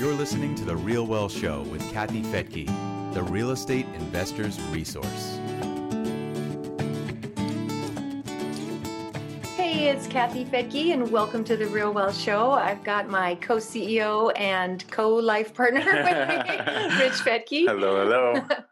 You're listening to The Real Wealth Show with Kathy Fettke, the real estate investor's resource. Hey, it's Kathy Fettke, and welcome to The Real Wealth Show. I've got my co CEO and co life partner with me, Rich Fettke. Hello, hello.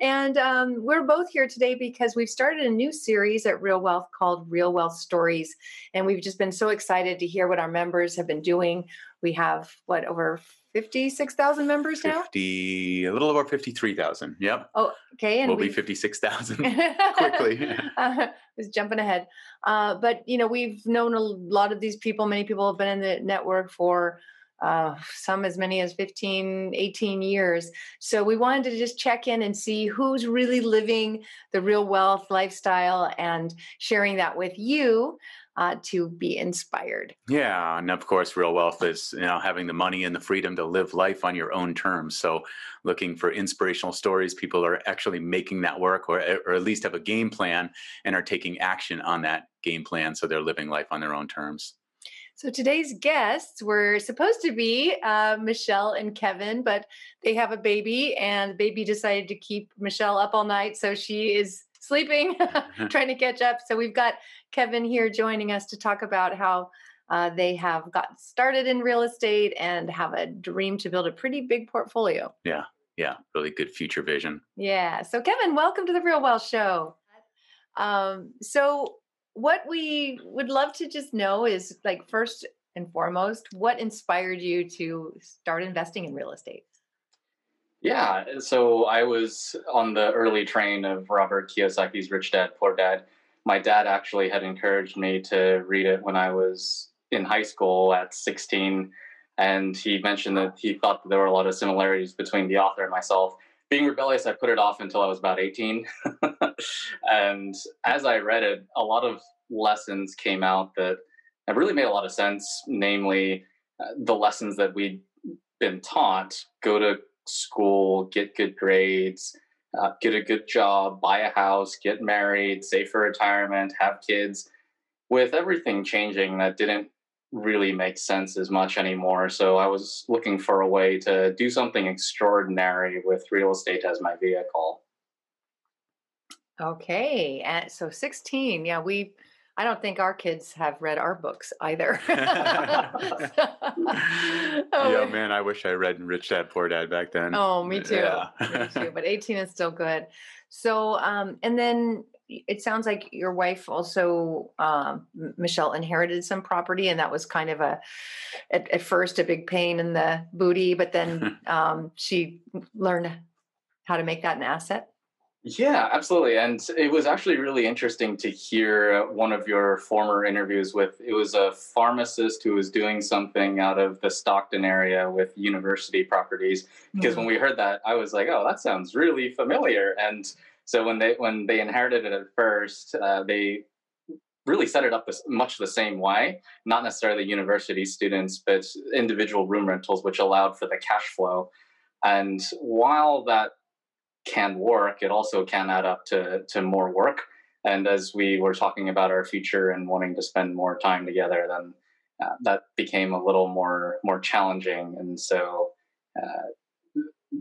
And um, we're both here today because we've started a new series at Real Wealth called Real Wealth Stories. And we've just been so excited to hear what our members have been doing. We have, what, over 56,000 members now? 50, a little over 53,000. Yep. Oh, okay. And we'll be 56,000 quickly. uh, was jumping ahead. Uh, but, you know, we've known a lot of these people. Many people have been in the network for uh, some as many as 15, 18 years. So we wanted to just check in and see who's really living the real wealth lifestyle and sharing that with you. Uh, to be inspired. Yeah, and of course, real wealth is you know having the money and the freedom to live life on your own terms. So, looking for inspirational stories, people are actually making that work, or or at least have a game plan and are taking action on that game plan, so they're living life on their own terms. So today's guests were supposed to be uh, Michelle and Kevin, but they have a baby, and the baby decided to keep Michelle up all night, so she is sleeping, trying to catch up. So we've got Kevin here joining us to talk about how uh, they have got started in real estate and have a dream to build a pretty big portfolio. Yeah, yeah, really good future vision. Yeah. So Kevin, welcome to the Real Wealth Show. Um, so what we would love to just know is like first and foremost, what inspired you to start investing in real estate? Yeah, so I was on the early train of Robert Kiyosaki's Rich Dad Poor Dad. My dad actually had encouraged me to read it when I was in high school at 16, and he mentioned that he thought that there were a lot of similarities between the author and myself. Being rebellious, I put it off until I was about 18. and as I read it, a lot of lessons came out that really made a lot of sense, namely uh, the lessons that we'd been taught go to school, get good grades, uh, get a good job, buy a house, get married, save for retirement, have kids. With everything changing, that didn't really make sense as much anymore. So I was looking for a way to do something extraordinary with real estate as my vehicle. Okay, so 16, yeah, we I don't think our kids have read our books either. oh, yeah, man, I wish I read Rich Dad Poor Dad back then. Oh, me too. Yeah. me too. But 18 is still good. So, um, and then it sounds like your wife also, um, Michelle, inherited some property, and that was kind of a, at, at first, a big pain in the booty, but then um, she learned how to make that an asset. Yeah, absolutely. And it was actually really interesting to hear one of your former interviews with it was a pharmacist who was doing something out of the Stockton area with university properties. Because mm-hmm. when we heard that, I was like, oh, that sounds really familiar. And so when they when they inherited it at first, uh, they really set it up much the same way, not necessarily university students, but individual room rentals, which allowed for the cash flow. And while that can work, it also can add up to to more work. And as we were talking about our future and wanting to spend more time together, then uh, that became a little more more challenging. And so uh,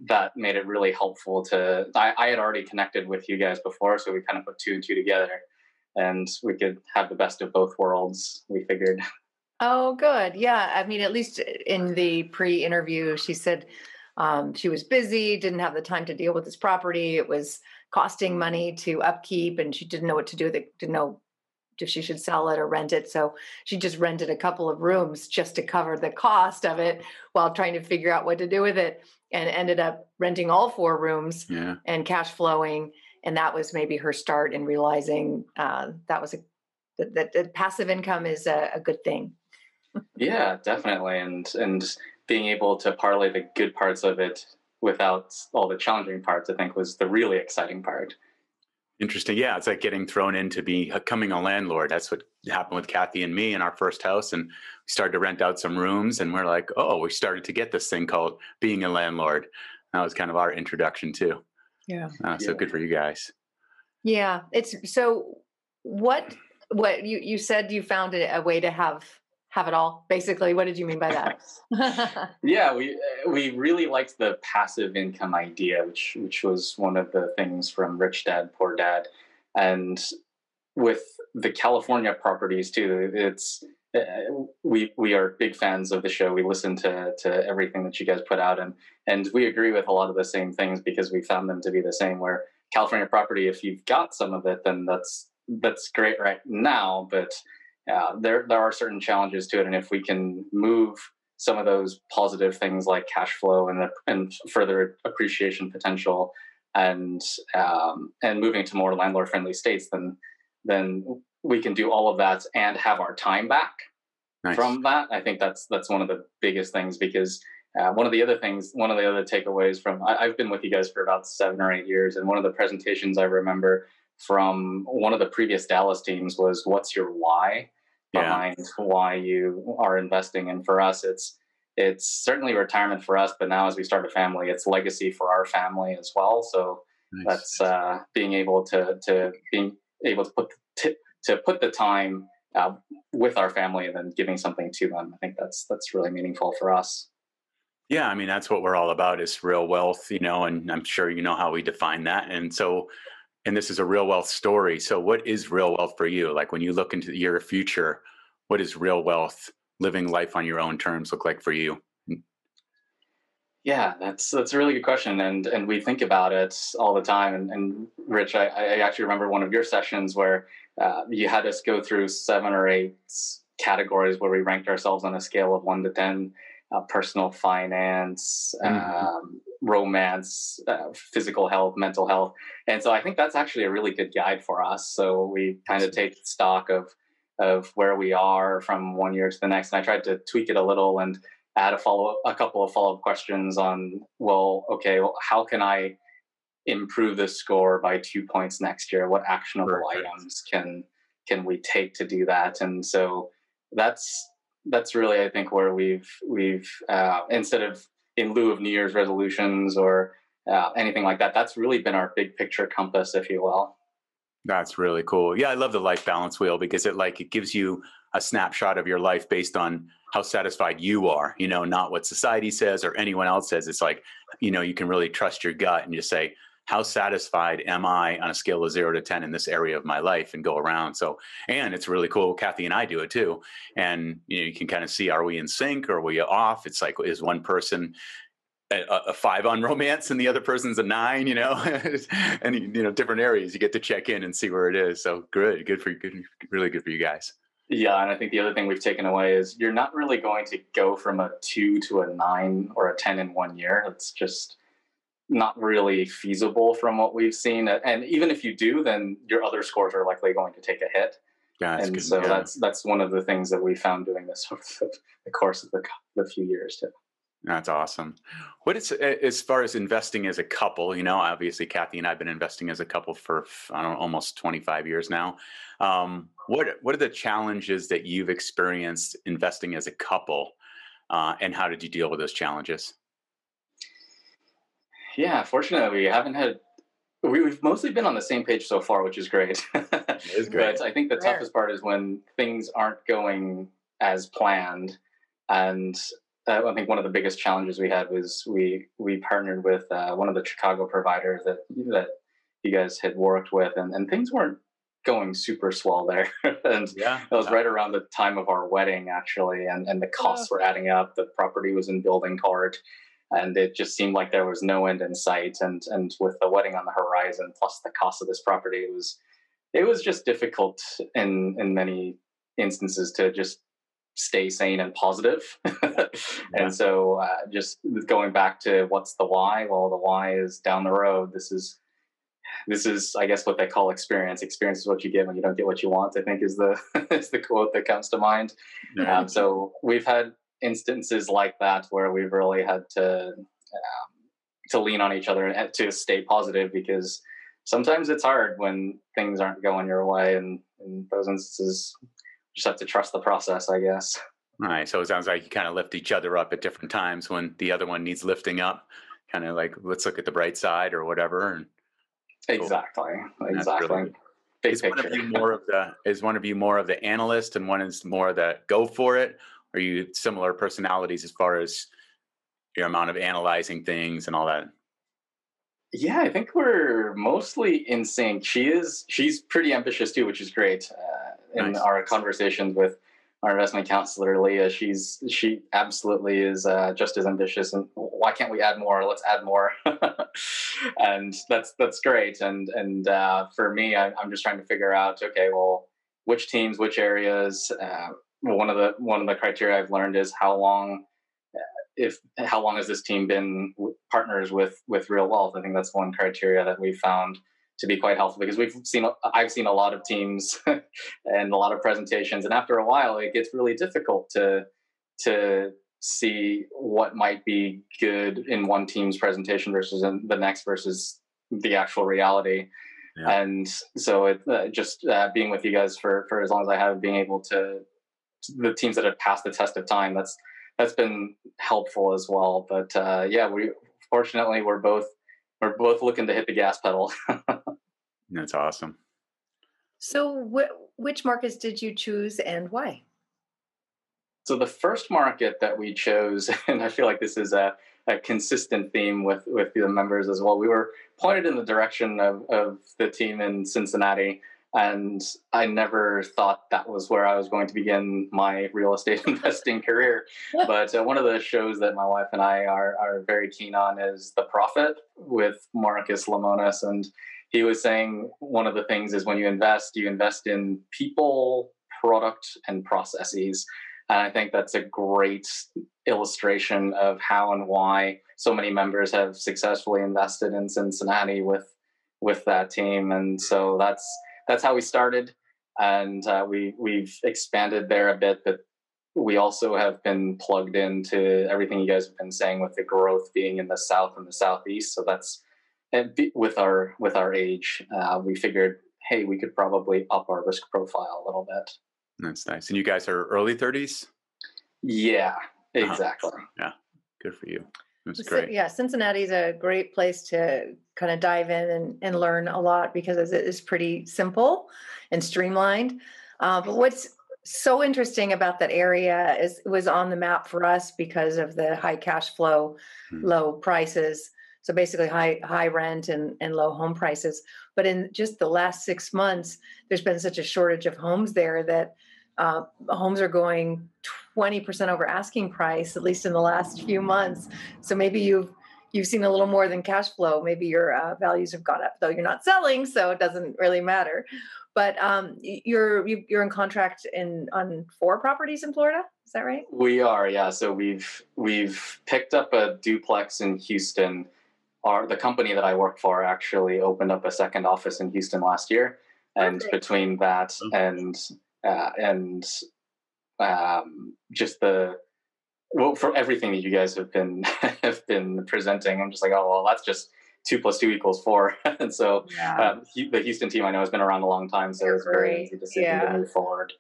that made it really helpful to. I, I had already connected with you guys before, so we kind of put two and two together, and we could have the best of both worlds. We figured. Oh, good. Yeah. I mean, at least in the pre interview, she said um, she was busy, didn't have the time to deal with this property. It was costing money to upkeep, and she didn't know what to do with it, didn't know if she should sell it or rent it. So she just rented a couple of rooms just to cover the cost of it while trying to figure out what to do with it and ended up renting all four rooms yeah. and cash flowing. And that was maybe her start in realizing uh, that was a that, that, passive income is a, a good thing. yeah, definitely. And and being able to parlay the good parts of it without all the challenging parts, I think was the really exciting part. Interesting. Yeah, it's like getting thrown into becoming a landlord. That's what happened with Kathy and me in our first house. And we started to rent out some rooms, and we're like, oh, we started to get this thing called being a landlord. That was kind of our introduction too. Yeah. Uh, so yeah. good for you guys. Yeah, it's so. What what you you said you found a, a way to have have it all. Basically, what did you mean by that? yeah, we we really liked the passive income idea, which which was one of the things from Rich Dad Poor Dad, and with the California properties too. It's uh, we we are big fans of the show. We listen to to everything that you guys put out, and and we agree with a lot of the same things because we found them to be the same. Where California property, if you've got some of it, then that's that's great right now, but uh, there there are certain challenges to it, and if we can move some of those positive things like cash flow and and further appreciation potential, and um, and moving to more landlord friendly states, then then we can do all of that and have our time back nice. from that. I think that's that's one of the biggest things because uh, one of the other things, one of the other takeaways from I, have been with you guys for about seven or eight years, and one of the presentations I remember from one of the previous Dallas teams was what's your why behind yeah. why you are investing and for us it's it's certainly retirement for us but now as we start a family it's legacy for our family as well so nice. that's uh, being able to to being able to put to, to put the time uh, with our family and then giving something to them i think that's that's really meaningful for us yeah i mean that's what we're all about is real wealth you know and i'm sure you know how we define that and so and this is a real wealth story. So, what is real wealth for you? Like when you look into your future, what is real wealth, living life on your own terms, look like for you? Yeah, that's that's a really good question, and and we think about it all the time. And, and Rich, I, I actually remember one of your sessions where uh, you had us go through seven or eight categories where we ranked ourselves on a scale of one to ten: uh, personal finance, mm-hmm. um, romance, uh, physical health, mental health. And so I think that's actually a really good guide for us. So we kind of take stock of of where we are from one year to the next. And I tried to tweak it a little and add a follow a couple of follow up questions on well, okay, well, how can I improve the score by two points next year? What actionable Perfect. items can can we take to do that? And so that's that's really I think where we've we've uh, instead of in lieu of New Year's resolutions or uh, anything like that. That's really been our big picture compass, if you will. That's really cool. Yeah, I love the life balance wheel because it like it gives you a snapshot of your life based on how satisfied you are, you know, not what society says or anyone else says. It's like, you know, you can really trust your gut and just say, how satisfied am I on a scale of zero to 10 in this area of my life and go around. So, and it's really cool. Kathy and I do it too. And, you know, you can kind of see, are we in sync? Or are we off? It's like, is one person a, a five on romance and the other person's a nine, you know, and, you know, different areas you get to check in and see where it is. So good, good for you. Good, really good for you guys. Yeah, and I think the other thing we've taken away is you're not really going to go from a two to a nine or a 10 in one year. It's just, not really feasible from what we've seen. And even if you do, then your other scores are likely going to take a hit. Yeah, and good. so yeah. that's that's one of the things that we found doing this over the course of the, the few years too. That's awesome. What is as far as investing as a couple? You know, obviously, Kathy and I've been investing as a couple for I don't know, almost twenty five years now. Um, what what are the challenges that you've experienced investing as a couple, uh, and how did you deal with those challenges? Yeah, fortunately, we haven't had. We've mostly been on the same page so far, which is great. it is great. but I think the Rare. toughest part is when things aren't going as planned, and uh, I think one of the biggest challenges we had was we we partnered with uh, one of the Chicago providers that that you guys had worked with, and, and things weren't going super swell there. and yeah, it was yeah. right around the time of our wedding, actually, and and the costs were adding up. The property was in building court, and it just seemed like there was no end in sight. And and with the wedding on the horizon, plus the cost of this property, it was it was just difficult in in many instances to just stay sane and positive. yeah. And so, uh, just going back to what's the why? Well, the why is down the road. This is this is, I guess, what they call experience. Experience is what you get when you don't get what you want. I think is the is the quote that comes to mind. Um, so we've had instances like that where we've really had to um, to lean on each other and to stay positive because sometimes it's hard when things aren't going your way and in those instances you just have to trust the process i guess all right so it sounds like you kind of lift each other up at different times when the other one needs lifting up kind of like let's look at the bright side or whatever and exactly cool. exactly big is picture. one of you more of the is one of you more of the analyst and one is more the go for it? Are you similar personalities as far as your amount of analyzing things and all that? Yeah, I think we're mostly in sync. She is she's pretty ambitious too, which is great. Uh, in Nice. our conversations with our investment counselor Leah, she's she absolutely is uh, just as ambitious. And why can't we add more? Let's add more. and that's that's great. And and uh, for me, I, I'm just trying to figure out okay, well, which teams, which areas. Uh, one of the one of the criteria I've learned is how long if how long has this team been partners with with real wealth i think that's one criteria that we found to be quite helpful because we've seen i've seen a lot of teams and a lot of presentations and after a while it gets really difficult to to see what might be good in one team's presentation versus in the next versus the actual reality Yeah. and so it uh, just uh, being with you guys for for as long as i have being able to the teams that have passed the test of time that's that's been helpful as well. But uh, yeah, we fortunately we're both we're both looking to hit the gas pedal. That's awesome. So, wh- which markets did you choose and why? so the first market that we chose, and I feel like this is a, a consistent theme with with the members as well. We were pointed in the direction of of the team in Cincinnati. And I never thought that was where I was going to begin my real estate investing career. But uh, one of the shows that my wife and I are, are very keen on is The Profit with Marcus Lemonis. And he was saying one of the things is when you invest, you invest in people, product, and processes. And I think that's a great illustration of how and why so many members have successfully invested in Cincinnati with with that team. And so that's that's how we started, and uh, we we've expanded there a bit. But we also have been plugged into everything you guys have been saying with the growth being in the south and the southeast. So that's and with our with our age, uh, we figured, hey, we could probably up our risk profile a little bit. That's nice. And you guys are early 30s? Yeah, Uh-huh. exactly. Good for you. That's Cin- great. Yeah, Cincinnati's a great place to kind of dive in and, and learn a lot because it is pretty simple and streamlined. Uh, but what's so interesting about that area is it was on the map for us because of the high cash flow, Hmm. low prices. So basically high high rent and, and low home prices. But in just the last six months, there's been such a shortage of homes there that uh, homes are going 20% over asking price, at least in the last few months. So maybe you've you've seen a little more than cash flow. Maybe your uh, values have gone up, though you're not selling, so it doesn't really matter. But um, you're you- you're in contract in on four properties in Florida. Is that right? We are, yeah. So we've we've picked up a duplex in Houston. Our the company that I work for actually opened up a second office in Houston last year, and Perfect. between that and uh, and um, just the well, for everything that you guys have been have been presenting, I'm just like, oh well, that's just two plus two equals four, and so Yeah. um, the Houston team I know has been around a long time, so They're it's a very easy decision Yeah. to move forward.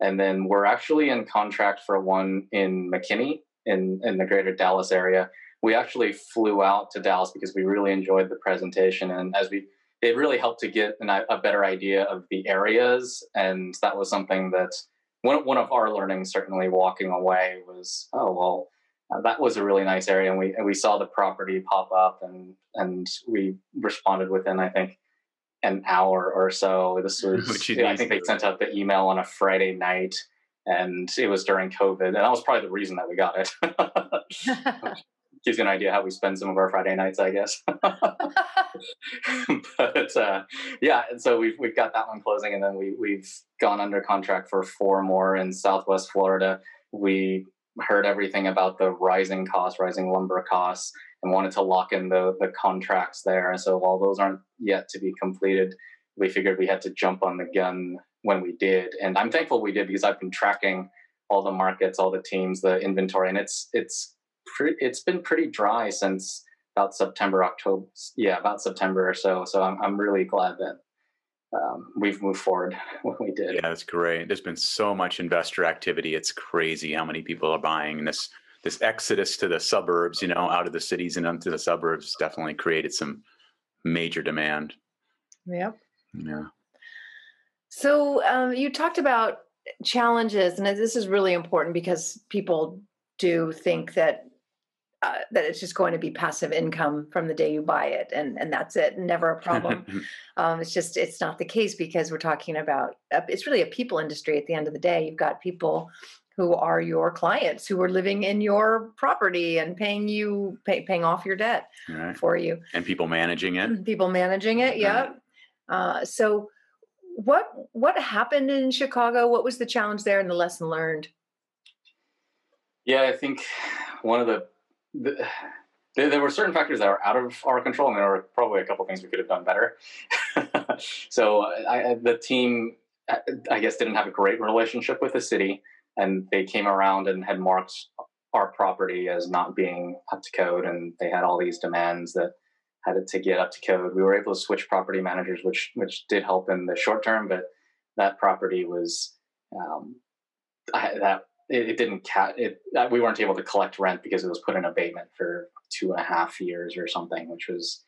And then we're actually in contract for one in McKinney in in the greater Dallas area. We actually flew out to Dallas because we really enjoyed the presentation, and as we it really helped to get an, a better idea of the areas, and that was something that one one of our learnings certainly walking away was oh well uh, that was a really nice area and we and we saw the property pop up and and we responded within I think an hour or so. This was I think they sent out the email on a Friday night and it was during COVID and that was probably the reason that we got it. Gives you an idea how we spend some of our Friday nights, I guess. but uh, yeah, and so we've we've got that one closing, and then we we've gone under contract for four more in Southwest Florida. We heard everything about the rising costs, rising lumber costs, and wanted to lock in the the contracts there. And so while those aren't yet to be completed, we figured we had to jump on the gun when we did. And I'm thankful we did because I've been tracking all the markets, all the teams, the inventory, and it's it's pre- it's been pretty dry since about September, October. Yeah, about September or so. So I'm I'm really glad that um, we've moved forward when we did. Yeah, that's great. There's been so much investor activity. It's crazy how many people are buying. This this exodus to the suburbs, you know, out of the cities and into the suburbs definitely created some major demand. yep. Yeah. So um, you talked about challenges, and this is really important because people do think that uh, that it's just going to be passive income from the day you buy it, and and that's it, never a problem. um, it's just it's not the case because we're talking about uh, it's really a people industry. At the end of the day, you've got people who are your clients who are living in your property and paying you pay, paying off your debt right. for you. And people managing it. People managing it yeah uh, so what what happened in chicago? What was the challenge there and the lesson learned? Yeah i think one of the, the there, were certain factors that were out of our control and there were probably a couple things we could have done better. So I, the team i guess didn't have a great relationship with the city and they came around and had marked our property as not being up to code and they had all these demands that had to get up to code. We were able to switch property managers which which did help in the short term but that property was um, I, that it, it didn't cat it we weren't able to collect rent because it was put in abatement for two and a half years or something which was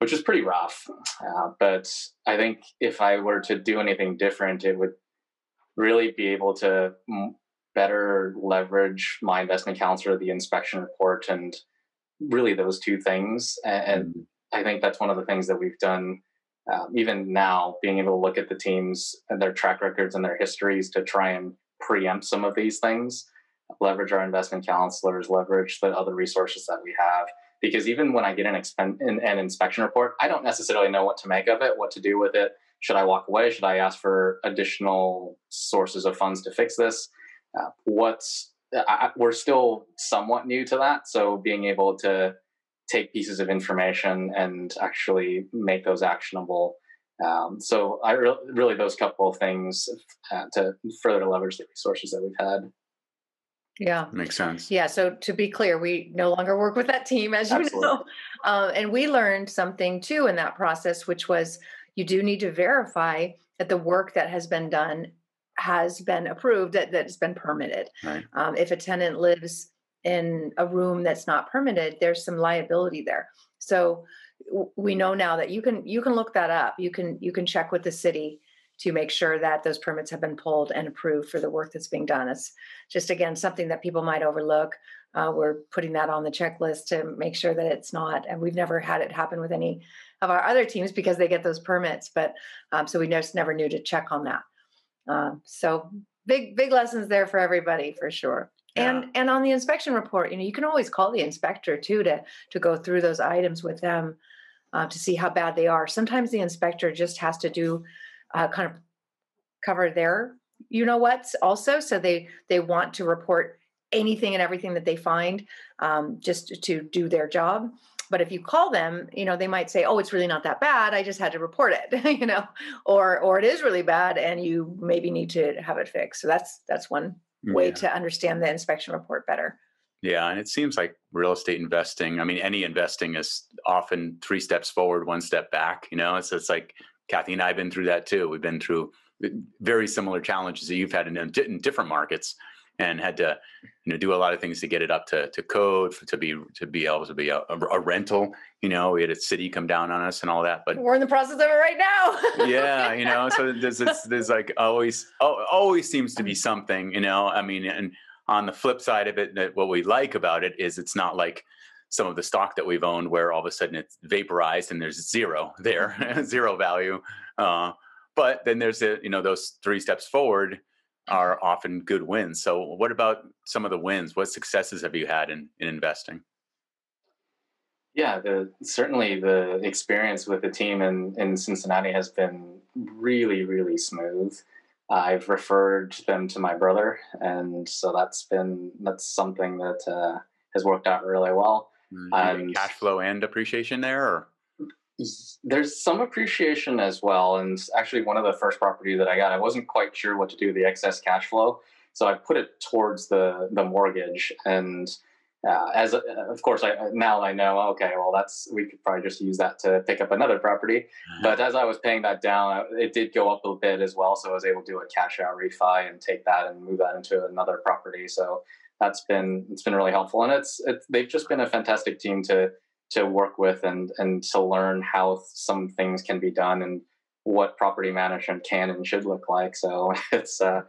which was pretty rough uh, but i think if i were to do anything different it would really be able to better leverage my investment counselor, the inspection report, and really those two things. And mm-hmm. I think that's one of the things that we've done. Um, even now, being able to look at the teams and their track records and their histories to try and preempt some of these things, leverage our investment counselors, leverage the other resources that we have. Because even when I get an, expen- an inspection report, I don't necessarily know what to make of it, what to do with it. Should I walk away? Should I ask for additional sources of funds to fix this? uh, what's I, we're still somewhat new to that so being able to take pieces of information and actually make those actionable um, so i re- really those couple of things uh, to further leverage the resources that we've had yeah makes sense yeah so to be clear we no longer work with that team as you Absolutely. know uh, and we learned something too in that process which was you do need to verify that the work that has been done has been approved that that's been permitted. Right. Um, if a tenant lives in a room that's not permitted, there's some liability there. So we know now that you can you can look that up. You can you can check with the city to make sure that those permits have been pulled and approved for the work that's being done. It's just again something that people might overlook. Uh, we're putting that on the checklist to make sure that it's not, and we've never had it happen with any of our other teams because they get those permits. But um, so we just never knew to check on that. Um, so big big lessons there for everybody for sure. And and on the inspection report, you know, you can always call the inspector too to to go through those items with them uh, to see how bad they are. Sometimes the inspector just has to do uh, kind of cover their you know what's also so they they want to report anything and everything that they find um, just to do their job. But if you call them you know they might say oh it's really not that bad i just had to report it you know or or it is really bad and you maybe need to have it fixed. So that's that's one way yeah. to understand the inspection report better. Yeah and it seems like real estate investing i mean any investing is often three steps forward one step back you know? So it's like kathy and i've been through that too. We've been through very similar challenges that you've had in, in different markets and had to you know do a lot of things to get it up to, to code to be to be able to be a, a, rental you know we had a city come down on us and all that but we're in the process of it right now. Yeah you know so there's there's, there's like always always seems to be something you know i mean and on the flip side of it that what we like about it is it's not like some of the stock that we've owned where all of a sudden it's vaporized and there's zero there zero value uh, but then there's a, you know those three steps forward are often good wins. So, what about some of the wins? What successes have you had in, in investing? Yeah, the, certainly the experience with the team in, in Cincinnati has been really, really smooth. I've referred them to my brother, and so that's been that's something that uh, has worked out really well. Mm-hmm. cash flow and appreciation there, or? There's some appreciation as well. And actually, one of the first property that I got, I wasn't quite sure what to do with the excess cash flow, so I put it towards the the mortgage. And uh, as of course, I now I know. Okay, well, that's we could probably just use that to pick up another property. Mm-hmm. But as I was paying that down, it did go up a bit as well. So I was able to do a cash out refi and take that and move that into another property. So that's been it's been really helpful, and it's, it's they've just been a fantastic team to to work with and and to learn how some things can be done and what property management can and should look like. So it's uh,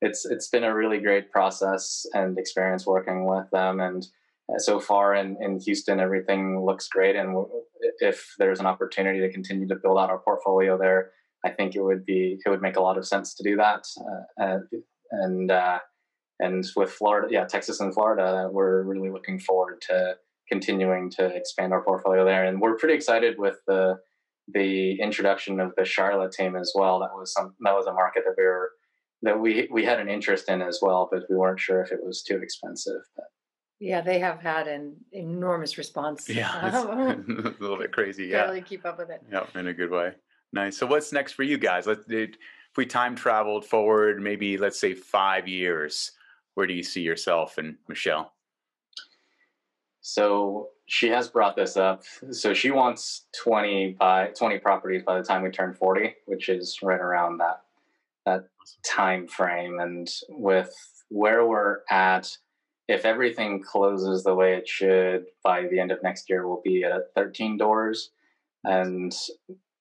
it's it's been a really great process and experience working with them. And uh, so far in in Houston, everything looks great. And if there's an opportunity to continue to build out our portfolio there, I think it would be it would make a lot of sense to do that. Uh, and uh, and with Florida, yeah, Texas and Florida, we're really looking forward to continuing to expand our portfolio there. And we're pretty excited with the the introduction of the Charlotte team as well. That was some that was a market that we were that we we had an interest in as well, but we weren't sure if it was too expensive. But. Yeah, they have had an enormous response. Yeah, a little bit crazy. Yeah, really keep up with it. Yeah, in a good way. Nice. So, what's next for you guys? Let's if we time traveled forward, maybe let's say five years. Where do you see yourself and Michelle? So she has brought this up. So she wants 20 by 20 properties by the time we turn 40, which is right around that that time frame. And with where we're at, if everything closes the way it should by the end of next year, we'll be at 13 doors. And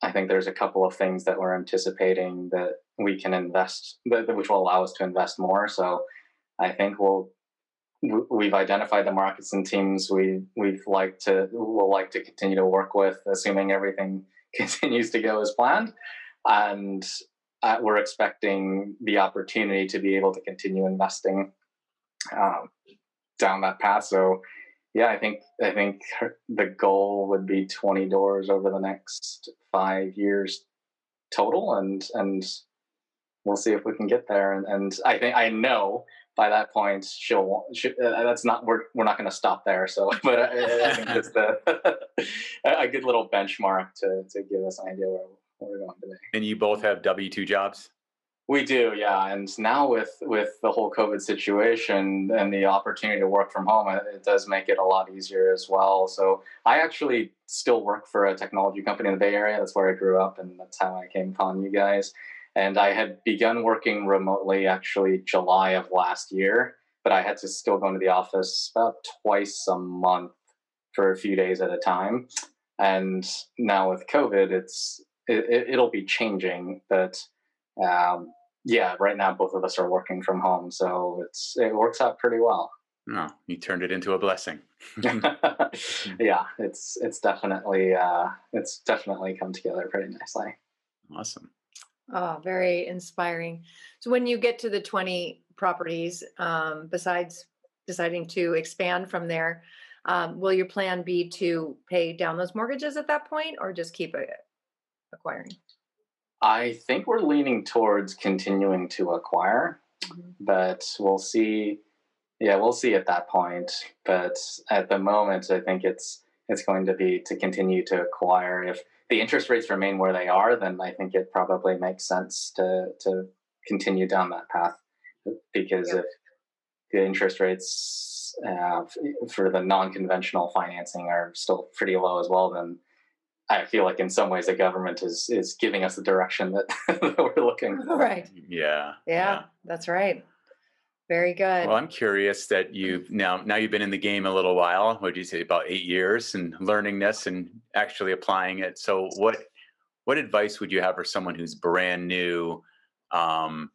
I think there's a couple of things that we're anticipating that we can invest, which will allow us to invest more. So I think we'll we've identified the markets and teams we we've like to will like to continue to work with, assuming everything continues to go as planned, and uh, we're expecting the opportunity to be able to continue investing um, down that path. So, yeah, I think I think the goal would be twenty doors over the next five years total, and and we'll see if we can get there. And, and I think I know by that point she'll, she, uh, that's not we're, we're not going to stop there so but I, I think it's the a good little benchmark to to give us an idea where, where we're going today. And you both have w2 jobs? We do yeah and now with with the whole covid situation and the opportunity to work from home it does make it a lot easier as well so i actually still work for a technology company in the bay area that's where i grew up and that's how i came upon you guys and I had begun working remotely actually July of last year, but I had to still go into the office about twice a month for a few days at a time. And now with COVID, it's it, will be changing. But um, yeah, right now both of us are working from home, so it's it works out pretty well. No, you turned it into a blessing. yeah, it's it's definitely uh, it's definitely come together pretty nicely. Awesome. Oh, very inspiring. So when you get to the 20 properties, um, besides deciding to expand from there, um, will your plan be to pay down those mortgages at that point or just keep it acquiring? I think we're leaning towards continuing to acquire, mm-hmm. but we'll see. Yeah, we'll see at that point. But at the moment, I think it's it's going to be to continue to acquire. If the interest rates remain where they are, then I think it probably makes sense to to continue down that path. Because yep. if the interest rates uh, for the non-conventional financing are still pretty low as well, then I feel like in some ways the government is is giving us the direction that, that we're looking for. Right. Yeah, yeah. Yeah, that's right. Very good. Well, I'm curious that you've now now you've been in the game a little while. What did you say about eight years and learning this and actually applying it? So what what advice would you have for someone who's brand new? Um,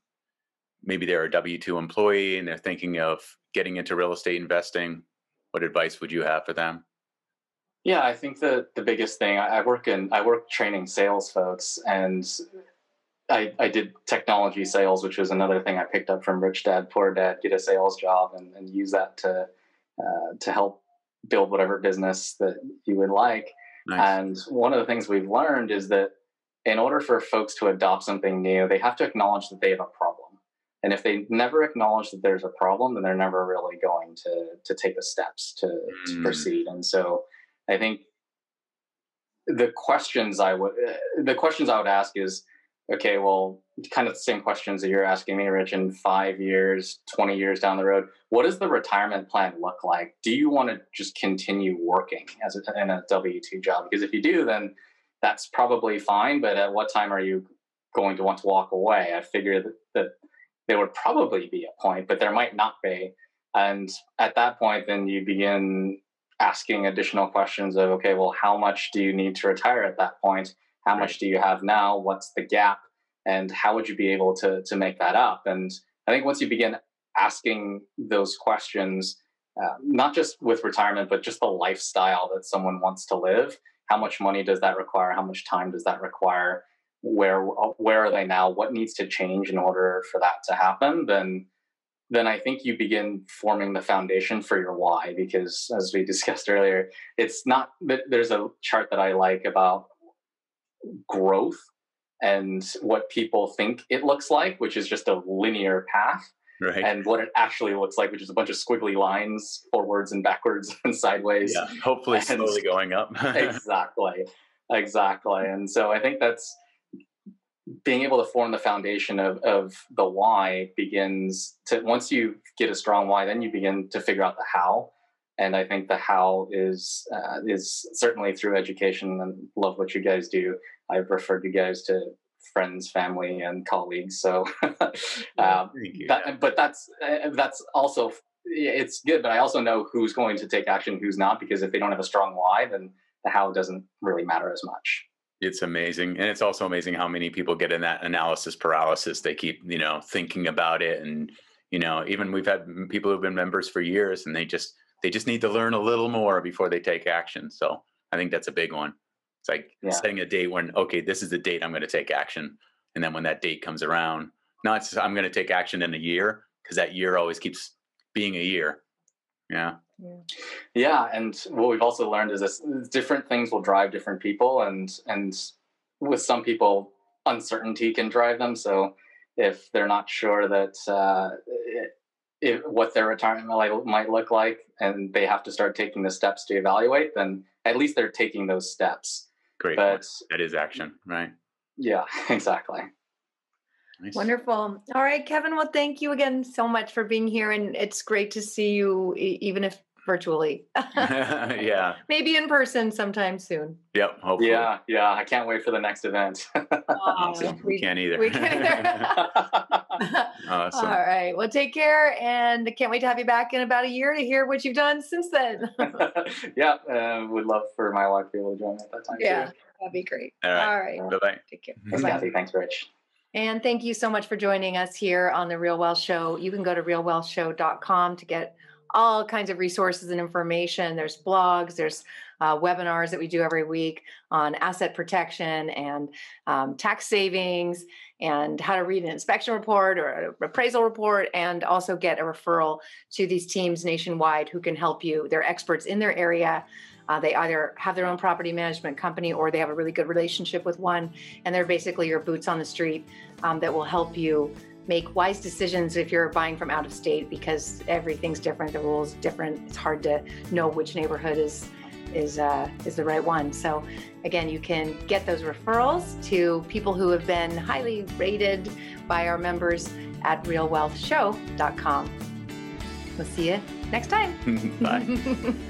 maybe they're a W two employee and they're thinking of getting into real estate investing. What advice would you have for them? Yeah, I think that the biggest thing I work in I work training sales folks and I, I did technology sales, which was another thing I picked up from Rich Dad Poor Dad. Get a sales job and, and use that to uh, to help build whatever business that you would like. Nice. And one of the things we've learned is that in order for folks to adopt something new, they have to acknowledge that they have a problem. And if they never acknowledge that there's a problem, then they're never really going to to take the steps to, mm. to proceed. And so I think the questions I would uh, the questions I would ask is okay, well, kind of the same questions that you're asking me, Rich, in five years, 20 years down the road, what does the retirement plan look like? Do you want to just continue working as a, in a W 2 job? Because if you do, then that's probably fine. But at what time are you going to want to walk away? I figure that, that there would probably be a point, but there might not be. And at that point, then you begin asking additional questions of, okay, well, how much do you need to retire at that point? How right. much do you have now? What's the gap? And how would you be able to, to make that up? And I think once you begin asking those questions, uh, not just with retirement, but just the lifestyle that someone wants to live, how much money does that require? How much time does that require? Where where are they now? What needs to change in order for that to happen? Then then I think you begin forming the foundation for your why. Because as we discussed earlier, it's not. There's a chart that I like about growth and what people think it looks like, which is just a linear path. Right. And what it actually looks like, which is a bunch of squiggly lines forwards and backwards and sideways. Yeah, hopefully and slowly going up. exactly. Exactly. And so I think that's being able to form the foundation of, of the why begins to once you get a strong why then you begin to figure out the how and i think the how is uh, is certainly through education and love what you guys do i've referred you guys to friends family and colleagues so um, that, but that's uh, that's also it's good but i also know who's going to take action who's not because if they don't have a strong why then the how doesn't really matter as much it's amazing. And it's also amazing how many people get in that analysis paralysis. They keep, you know, thinking about it. And, you know, even we've had people who've been members for years and they just, they just need to learn a little more before they take action. So I think that's a big one. It's like yeah. setting a date when, okay, this is the date I'm going to take action. And then when that date comes around, not just, I'm going to take action in a year because that year always keeps being a year. Yeah. Yeah. yeah, and what we've also learned is this different things will drive different people and and with some people uncertainty can drive them. So if they're not sure that uh, it, what their retirement might, might look like and they have to start taking the steps to evaluate, then at least they're taking those steps. Great. But that is action, right? Yeah, exactly. Nice. Wonderful. All right, Kevin. Well, thank you again so much for being here, and it's great to see you, even if virtually. yeah. Maybe in person sometime soon. Yep. Hopefully. Yeah. Yeah. I can't wait for the next event. awesome. We, we, can't either. We can't either. awesome. All right. Well, take care. And can't wait to have you back in about a year to hear what you've done since then. yeah. Uh, would love for my wife to be able to join me at that time. Yeah. Too. That'd be great. All right. All right. Bye bye. Take care. Thanks, Kathy. Thanks, Rich. And thank you so much for joining us here on the Real Wealth Show. You can go to realwealthshow.com to get all kinds of resources and information. There's blogs, there's uh, webinars that we do every week on asset protection and um, tax savings and how to read an inspection report or an appraisal report and also get a referral to these teams nationwide who can help you. They're experts in their area. Uh, they either have their own property management company or they have a really good relationship with one, and they're basically your boots on the street um, that will help you make wise decisions if you're buying from out of state because everything's different the rules different. It's hard to know which neighborhood is is uh, is the right one. So again you can get those referrals to people who have been highly rated by our members at realwealthshow.com we'll see you next time. Bye